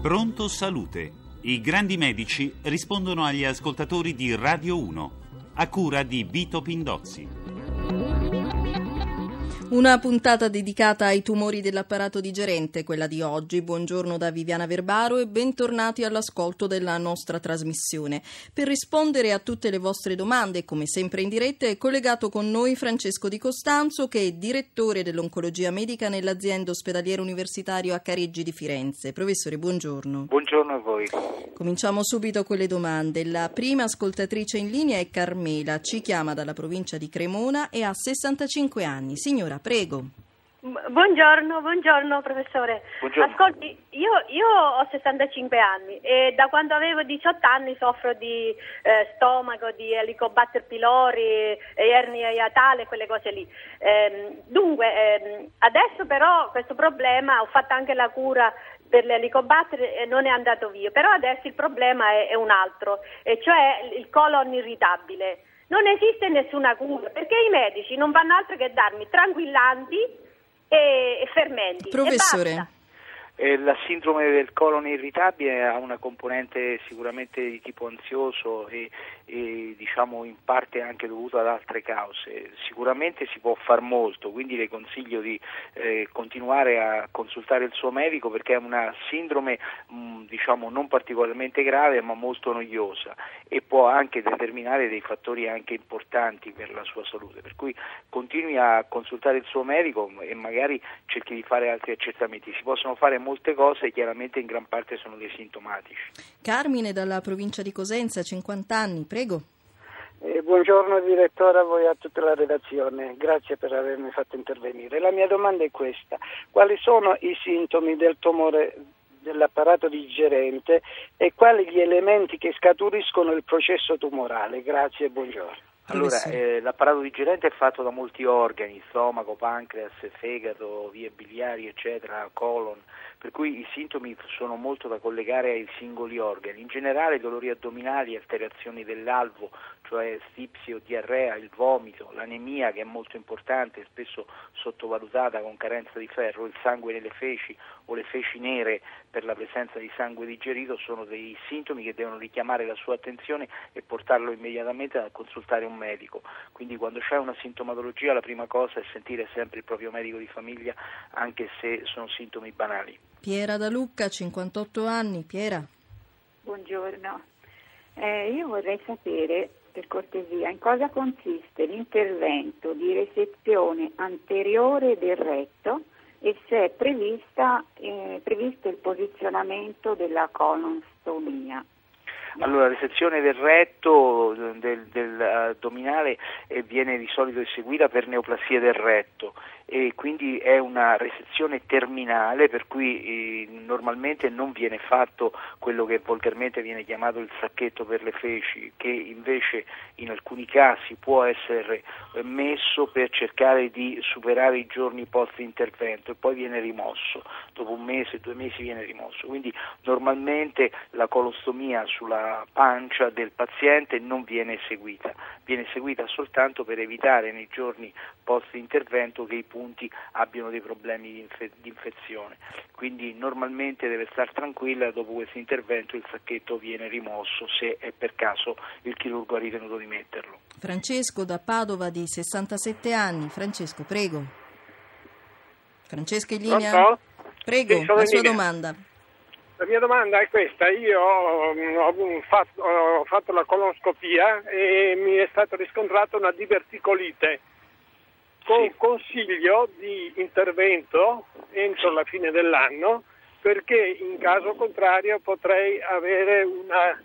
Pronto Salute. I grandi medici rispondono agli ascoltatori di Radio 1, a cura di Vito Pindozzi. Una puntata dedicata ai tumori dell'apparato digerente, quella di oggi. Buongiorno da Viviana Verbaro e bentornati all'ascolto della nostra trasmissione. Per rispondere a tutte le vostre domande, come sempre in diretta, è collegato con noi Francesco Di Costanzo, che è direttore dell'oncologia medica nell'azienda ospedaliera universitario a Careggi di Firenze. Professore, buongiorno. Buongiorno a voi. Cominciamo subito con le domande. La prima ascoltatrice in linea è Carmela, ci chiama dalla provincia di Cremona e ha 65 anni. Signora, prego. Buongiorno, buongiorno professore. Buongiorno. Ascolti, io, io, ho 65 anni e da quando avevo 18 anni soffro di eh, stomaco, di Helicobacter pylori, ernia iatale, quelle cose lì. Ehm, dunque, ehm, adesso però questo problema, ho fatto anche la cura per l'elicobatter e non è andato via, però adesso il problema è, è un altro, e cioè il colon irritabile. Non esiste nessuna cura perché i medici non fanno altro che darmi tranquillanti e, e fermenti. Professore. Eh, la sindrome del colon irritabile ha una componente sicuramente di tipo ansioso e, e, diciamo in parte anche dovuta ad altre cause. Sicuramente si può far molto, quindi le consiglio di eh, continuare a consultare il suo medico perché è una sindrome mh, diciamo non particolarmente grave ma molto noiosa e può anche determinare dei fattori anche importanti per la sua salute. Per cui continui a consultare il suo medico e magari cerchi di fare altri accertamenti. Si possono fare molte cose, chiaramente in gran parte sono dei sintomatici. Carmine dalla provincia di Cosenza, 50 anni, prego. Eh, buongiorno direttore a voi e a tutta la redazione, grazie per avermi fatto intervenire. La mia domanda è questa, quali sono i sintomi del tumore dell'apparato digerente e quali gli elementi che scaturiscono il processo tumorale? Grazie e buongiorno. Allora, eh, l'apparato digerente è fatto da molti organi, stomaco, pancreas, fegato, vie biliari, eccetera, colon, per cui i sintomi sono molto da collegare ai singoli organi. In generale dolori addominali, alterazioni dell'alvo, cioè stipsi diarrea, il vomito, l'anemia che è molto importante, spesso sottovalutata con carenza di ferro, il sangue nelle feci o le feci nere per la presenza di sangue digerito sono dei sintomi che devono richiamare la sua attenzione e portarlo immediatamente a consultare un medico. Quindi quando c'è una sintomatologia la prima cosa è sentire sempre il proprio medico di famiglia anche se sono sintomi banali. Piera da Lucca, 58 anni. Piera. Buongiorno. Eh, io vorrei sapere per cortesia, in cosa consiste l'intervento di resezione anteriore del retto e se è prevista, eh, previsto il posizionamento della colonstomia. Allora, la resezione del retto, del, dell'addominale, eh, viene di solito eseguita per neoplasia del retto e quindi è una resezione terminale per cui eh, normalmente non viene fatto quello che volgarmente viene chiamato il sacchetto per le feci, che invece in alcuni casi può essere eh, messo per cercare di superare i giorni post intervento e poi viene rimosso, dopo un mese, due mesi viene rimosso. Quindi normalmente la colostomia sulla pancia del paziente non viene eseguita, viene eseguita soltanto per evitare nei giorni post intervento che i punti punti abbiano dei problemi di, inf- di infezione. Quindi normalmente deve stare tranquilla, dopo questo intervento il sacchetto viene rimosso se è per caso il chirurgo ha ritenuto di metterlo. Francesco da Padova di 67 anni. Francesco, prego. Francesco in linea? Pronto? Prego, sì, la sua linea. domanda. La mia domanda è questa, io ho fatto, ho fatto la colonoscopia e mi è stata riscontrata una diverticolite con sì. consiglio di intervento entro la fine dell'anno perché in caso contrario potrei avere una,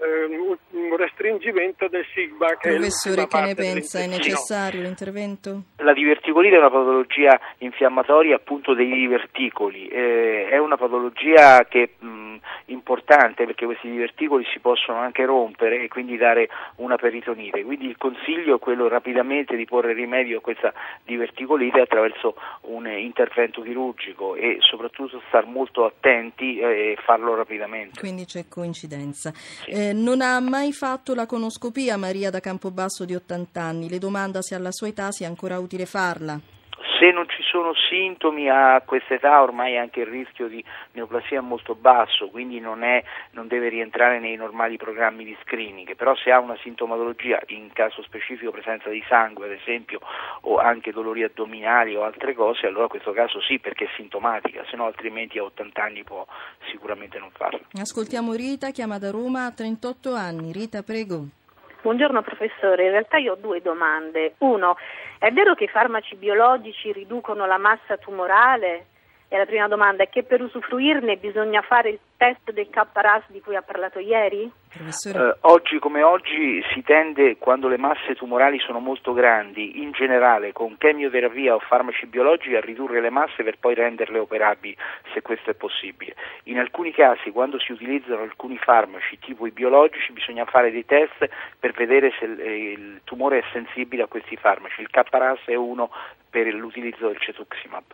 eh, un restringimento del sigma. Che Professore, che ne pensa? È necessario l'intervento? La diverticolite è una patologia infiammatoria appunto dei diverticoli, eh, è una patologia che mh, importante perché questi diverticoli si possono anche rompere e quindi dare una peritonite. Quindi il consiglio è quello rapidamente di porre rimedio a questa diverticolite attraverso un intervento chirurgico e soprattutto stare molto attenti e farlo rapidamente. Quindi c'è coincidenza. Sì. Eh, non ha mai fatto la conoscopia Maria da Campobasso di 80 anni. Le domanda se alla sua età sia ancora utile farla. Se non ci sono sintomi a questa età ormai anche il rischio di neoplasia è molto basso, quindi non, è, non deve rientrare nei normali programmi di screening, però se ha una sintomatologia, in caso specifico presenza di sangue ad esempio, o anche dolori addominali o altre cose, allora in questo caso sì perché è sintomatica, se no altrimenti a 80 anni può sicuramente non farlo. Ascoltiamo Rita, chiama da Roma a 38 anni. Rita, prego. Buongiorno professore, in realtà io ho due domande. Uno, è vero che i farmaci biologici riducono la massa tumorale? E la prima domanda è che per usufruirne bisogna fare il test del K-RAS di cui ha parlato ieri? Eh, oggi come oggi si tende, quando le masse tumorali sono molto grandi, in generale con chemioterapia o farmaci biologici a ridurre le masse per poi renderle operabili, se questo è possibile. In alcuni casi, quando si utilizzano alcuni farmaci tipo i biologici, bisogna fare dei test per vedere se il tumore è sensibile a questi farmaci. Il K-RAS è uno per l'utilizzo del cetuximab.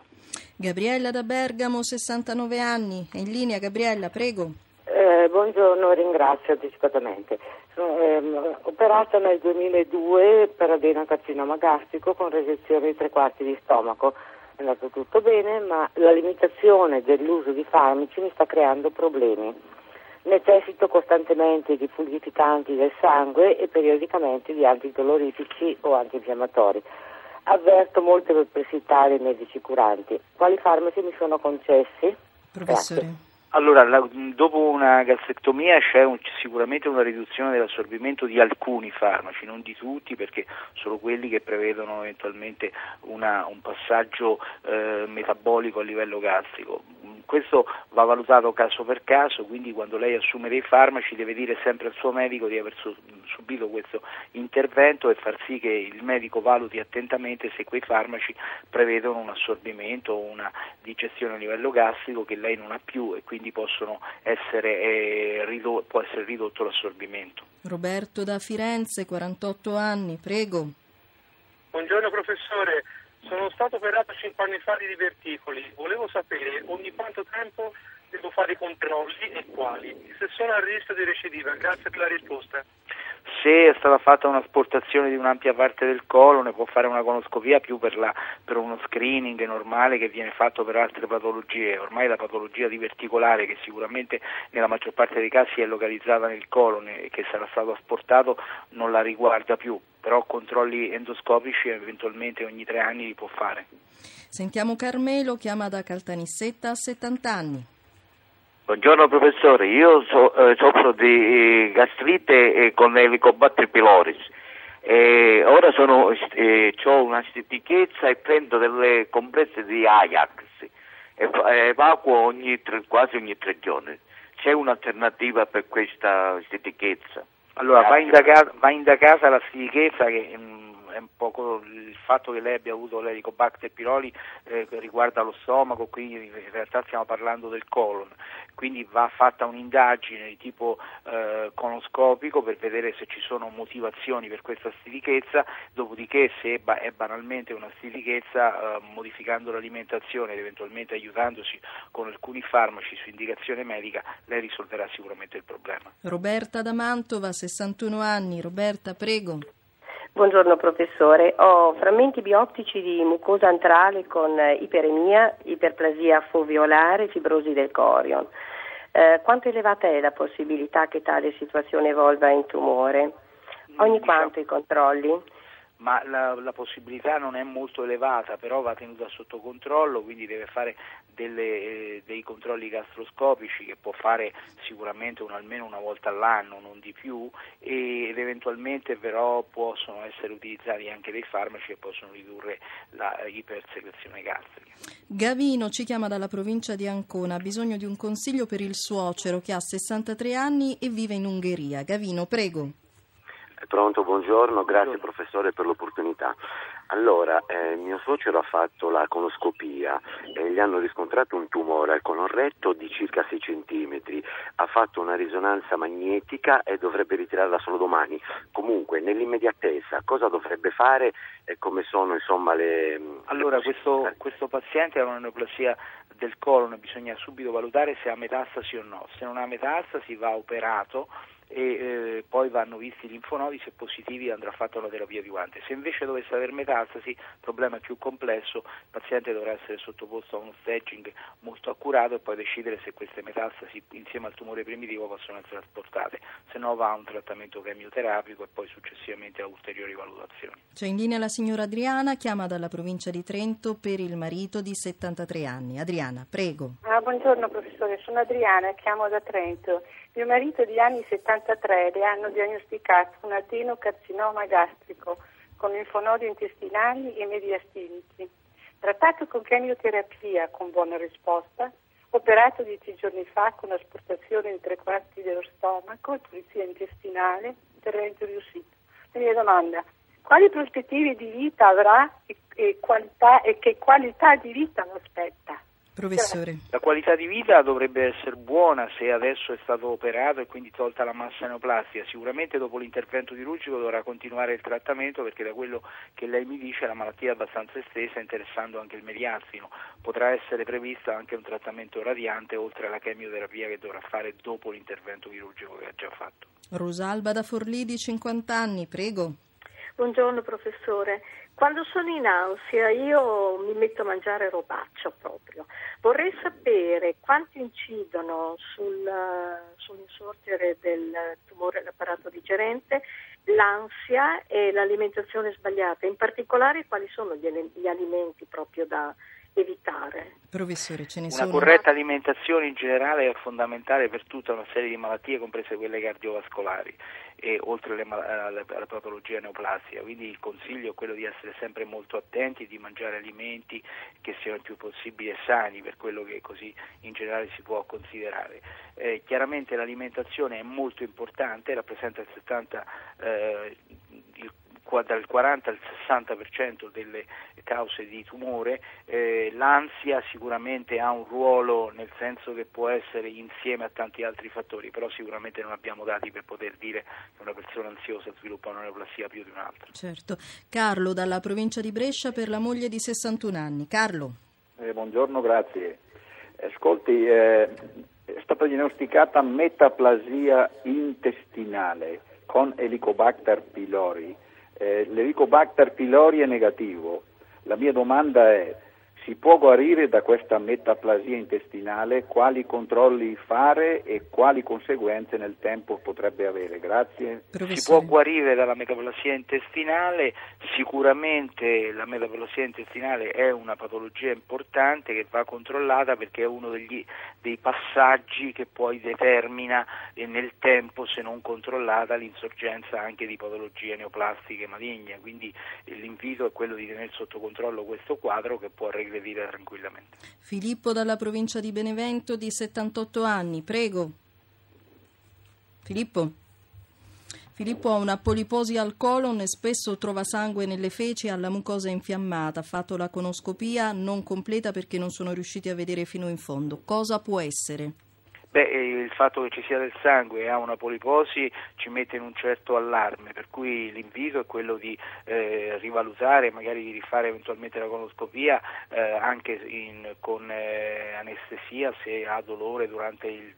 Gabriella da Bergamo, 69 anni. È in linea, Gabriella, prego. Eh, buongiorno, ringrazio anticipatamente. Sono ehm, operata nel 2002 per adenocarcinoma gastrico con resezione di tre quarti di stomaco. È andato tutto bene, ma la limitazione dell'uso di farmaci mi sta creando problemi. Necessito costantemente di purificanti del sangue e periodicamente di antidolorifici o antinfiammatori. Avverto molte perplessità dei medici curanti. Quali farmaci mi sono concessi? Professore. Grazie. Allora, la, dopo una gastrectomia c'è un, sicuramente una riduzione dell'assorbimento di alcuni farmaci, non di tutti, perché sono quelli che prevedono eventualmente una, un passaggio eh, metabolico a livello gastrico. Questo va valutato caso per caso, quindi quando lei assume dei farmaci deve dire sempre al suo medico di aver subito questo intervento e far sì che il medico valuti attentamente se quei farmaci prevedono un assorbimento o una digestione a livello gastrico che lei non ha più e quindi essere, eh, ridotto, può essere ridotto l'assorbimento. Roberto da Firenze, 48 anni, prego. Buongiorno professore, sono stato operato 5 anni fa di diverticoli. Volevo sapere ogni quanto tempo devo fare i controlli e quali. Se sono a rischio di recidiva, grazie per la risposta. Se è stata fatta un'asportazione di un'ampia parte del colon, può fare una conoscopia più per, la, per, uno screening normale che viene fatto per altre patologie. Ormai la patologia diverticolare, che sicuramente nella maggior parte dei casi è localizzata nel colon e che sarà stato asportato, non la riguarda più però controlli endoscopici eventualmente ogni tre anni li può fare. Sentiamo Carmelo, chiama da Caltanissetta a 70 anni. Buongiorno professore, io so, eh, soffro di gastrite eh, con Helicobacter pylori. Eh, ora sono, eh, ho una stitichezza e prendo delle compresse di Ajax e evacuo ogni tre, quasi ogni tre giorni. C'è un'alternativa per questa stitichezza? Allora, va, indagata, va indagata la stitichezza che mh, mm, è un po' il fatto che lei abbia avuto l'Helicobacter pylori eh, riguarda lo stomaco, quindi in realtà stiamo parlando del colon, quindi va fatta un'indagine di tipo eh, conoscopico per vedere se ci sono motivazioni per questa stitichezza, dopodiché se è, ba- è banalmente una stitichezza, eh, modificando l'alimentazione ed eventualmente aiutandosi con alcuni farmaci su indicazione medica, lei risolverà sicuramente il problema. Roberta da Mantova, 61 anni. Roberta, prego. Buongiorno professore, ho frammenti bioptici di mucosa antrale con iperemia, iperplasia foveolare, fibrosi del corion. Eh, quanto elevata è la possibilità che tale situazione evolva in tumore? Ogni quanto i controlli? Ma la, la, possibilità non è molto elevata, però va tenuta sotto controllo, quindi deve fare delle, eh, dei controlli gastroscopici che può fare sicuramente un, almeno una volta all'anno, non di più, ed eventualmente però possono essere utilizzati anche dei farmaci che possono ridurre la gastrica. Gavino ci chiama dalla provincia di Ancona, ha bisogno di un consiglio per il suocero che ha 63 anni e vive in Ungheria. Gavino, prego. Pronto, buongiorno, grazie professore per l'opportunità. Allora, eh, mio suocero ha fatto la conoscopia e gli hanno riscontrato un tumore al colon retto di circa 6 cm, ha fatto una risonanza magnetica e dovrebbe ritirarla solo domani. Comunque, nell'immediatezza, cosa dovrebbe fare e come sono insomma le... Allora, questo, questo paziente ha una neoplasia del colon, bisogna subito valutare se ha metastasi o no. Se non ha metastasi va operato e eh, poi vanno visti i linfonodi, se positivi andrà fatta una terapia piovante. Se invece dovesse avere metastasi, il problema è più complesso, il paziente dovrà essere sottoposto a uno staging molto accurato e poi decidere se queste metastasi insieme al tumore primitivo possono essere trasportate, se no va a un trattamento chemioterapico e poi successivamente a ulteriori valutazioni. C'è in linea la signora Adriana, chiama dalla provincia di Trento per il marito di 73 anni. Adriana, prego. Ah, buongiorno professore, sono Adriana, chiamo da Trento. Mio marito di anni 73 le hanno diagnosticato un adenocarcinoma gastrico con linfonodi intestinali e mediastinici. Trattato con chemioterapia con buona risposta, operato dieci giorni fa con asportazione in tre quarti dello stomaco e pulizia intestinale, intervento riuscito. La mia domanda, quali prospettive di vita avrà e, e, qualità, e che qualità di vita lo aspetta? Professore. La qualità di vita dovrebbe essere buona se adesso è stato operato e quindi tolta la massa neoplastica. Sicuramente dopo l'intervento chirurgico dovrà continuare il trattamento perché da quello che lei mi dice la malattia è abbastanza estesa interessando anche il mediastino. Potrà essere previsto anche un trattamento radiante oltre alla chemioterapia che dovrà fare dopo l'intervento chirurgico che ha già fatto. Rosalba da Forlì di 50 anni, prego. Buongiorno professore. Quando sono in ansia io mi metto a mangiare robaccio proprio. Vorrei sapere quanto incidono sul, sull'insorgere del tumore dell'apparato digerente l'ansia e l'alimentazione sbagliata, in particolare quali sono gli, gli alimenti proprio da evitare. Professore, ce ne una sono. Una corretta alimentazione in generale è fondamentale per tutta una serie di malattie, comprese quelle cardiovascolari e oltre alle, alle, alla patologia neoplastica. Quindi il consiglio è quello di essere sempre molto attenti e di mangiare alimenti che siano il più possibile sani per quello che così in generale si può considerare. Eh, chiaramente l'alimentazione è molto importante, rappresenta il 70 eh, il dal 40 al 60% delle cause di tumore, eh, l'ansia sicuramente ha un ruolo nel senso che può essere insieme a tanti altri fattori, però sicuramente non abbiamo dati per poter dire che una persona ansiosa sviluppa una neoplassia più di un'altra. Certo. Carlo dalla provincia di Brescia per la moglie di 61 anni. Carlo. Eh, buongiorno, grazie. Ascolti, eh, è stata diagnosticata metaplasia intestinale con Helicobacter pylori eh, l'Helicobacter pylori è negativo. La mia domanda è, si può guarire da questa metaplasia intestinale? Quali controlli fare e quali conseguenze nel tempo potrebbe avere? Grazie. Professore. Si può guarire dalla metaplasia intestinale, sicuramente la metaplasia intestinale è una patologia importante che va controllata perché è uno degli, dei passaggi che poi determina eh, nel tempo, se non controllata, l'insorgenza anche di patologie neoplastiche maligne. Quindi eh, l'invito è quello di tenere sotto controllo questo quadro che può regredire vivere tranquillamente. Filippo dalla provincia di Benevento di 78 anni, prego. Filippo? Filippo ha una poliposi al colon e spesso trova sangue nelle feci e ha la mucosa infiammata. Ha fatto la conoscopia non completa perché non sono riusciti a vedere fino in fondo. Cosa può essere? Beh, il fatto che ci sia del sangue e ha una poliposi ci mette in un certo allarme, per cui l'invito è quello di eh, rivalutare, magari di rifare eventualmente la conoscopia eh, anche in, con eh, anestesia se ha dolore durante il,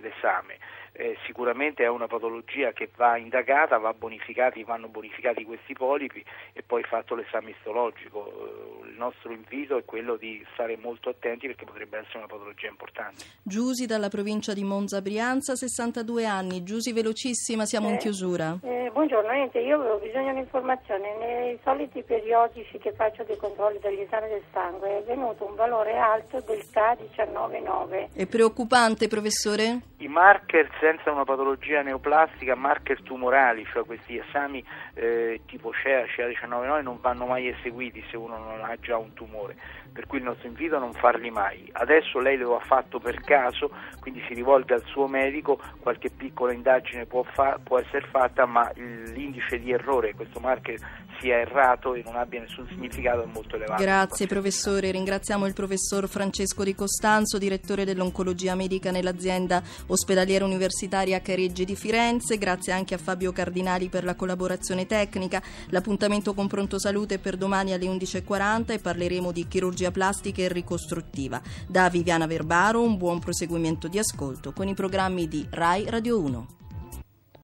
l'esame eh, sicuramente è una patologia che va indagata, va bonificati, vanno bonificati questi polipi e poi fatto l'esame istologico. Eh, il nostro invito è quello di stare molto attenti perché potrebbe essere una patologia importante. Giusi dalla provincia di Monza Brianza, 62 anni. Giusi velocissima, siamo eh, in chiusura. Eh, buongiorno, niente, io avevo bisogno di informazioni. Nei soliti periodici che faccio dei controlli degli esami del sangue è venuto un valore alto del K199. È preoccupante, professore? I marker senza una patologia neoplastica, marker tumorali, cioè questi esami eh, tipo CEA, CEA19 non vanno mai eseguiti se uno non ha già un tumore, per cui il nostro invito è non farli mai. Adesso lei lo ha fatto per caso, quindi si rivolga al suo medico, qualche piccola indagine può, fa- può essere fatta, ma l'indice di errore, questo marker sia errato e non abbia nessun significato è molto elevato. Grazie professore, ringraziamo il professor Francesco Di Costanzo, direttore dell'oncologia medica nell'azienda ospedaliera universitaria Careggi di Firenze, grazie anche a Fabio Cardinali per la collaborazione tecnica. L'appuntamento con Pronto Salute è per domani alle 11.40 e parleremo di chirurgia plastica e ricostruttiva. Da Viviana Verbaro un buon proseguimento di ascolto con i programmi di RAI Radio 1.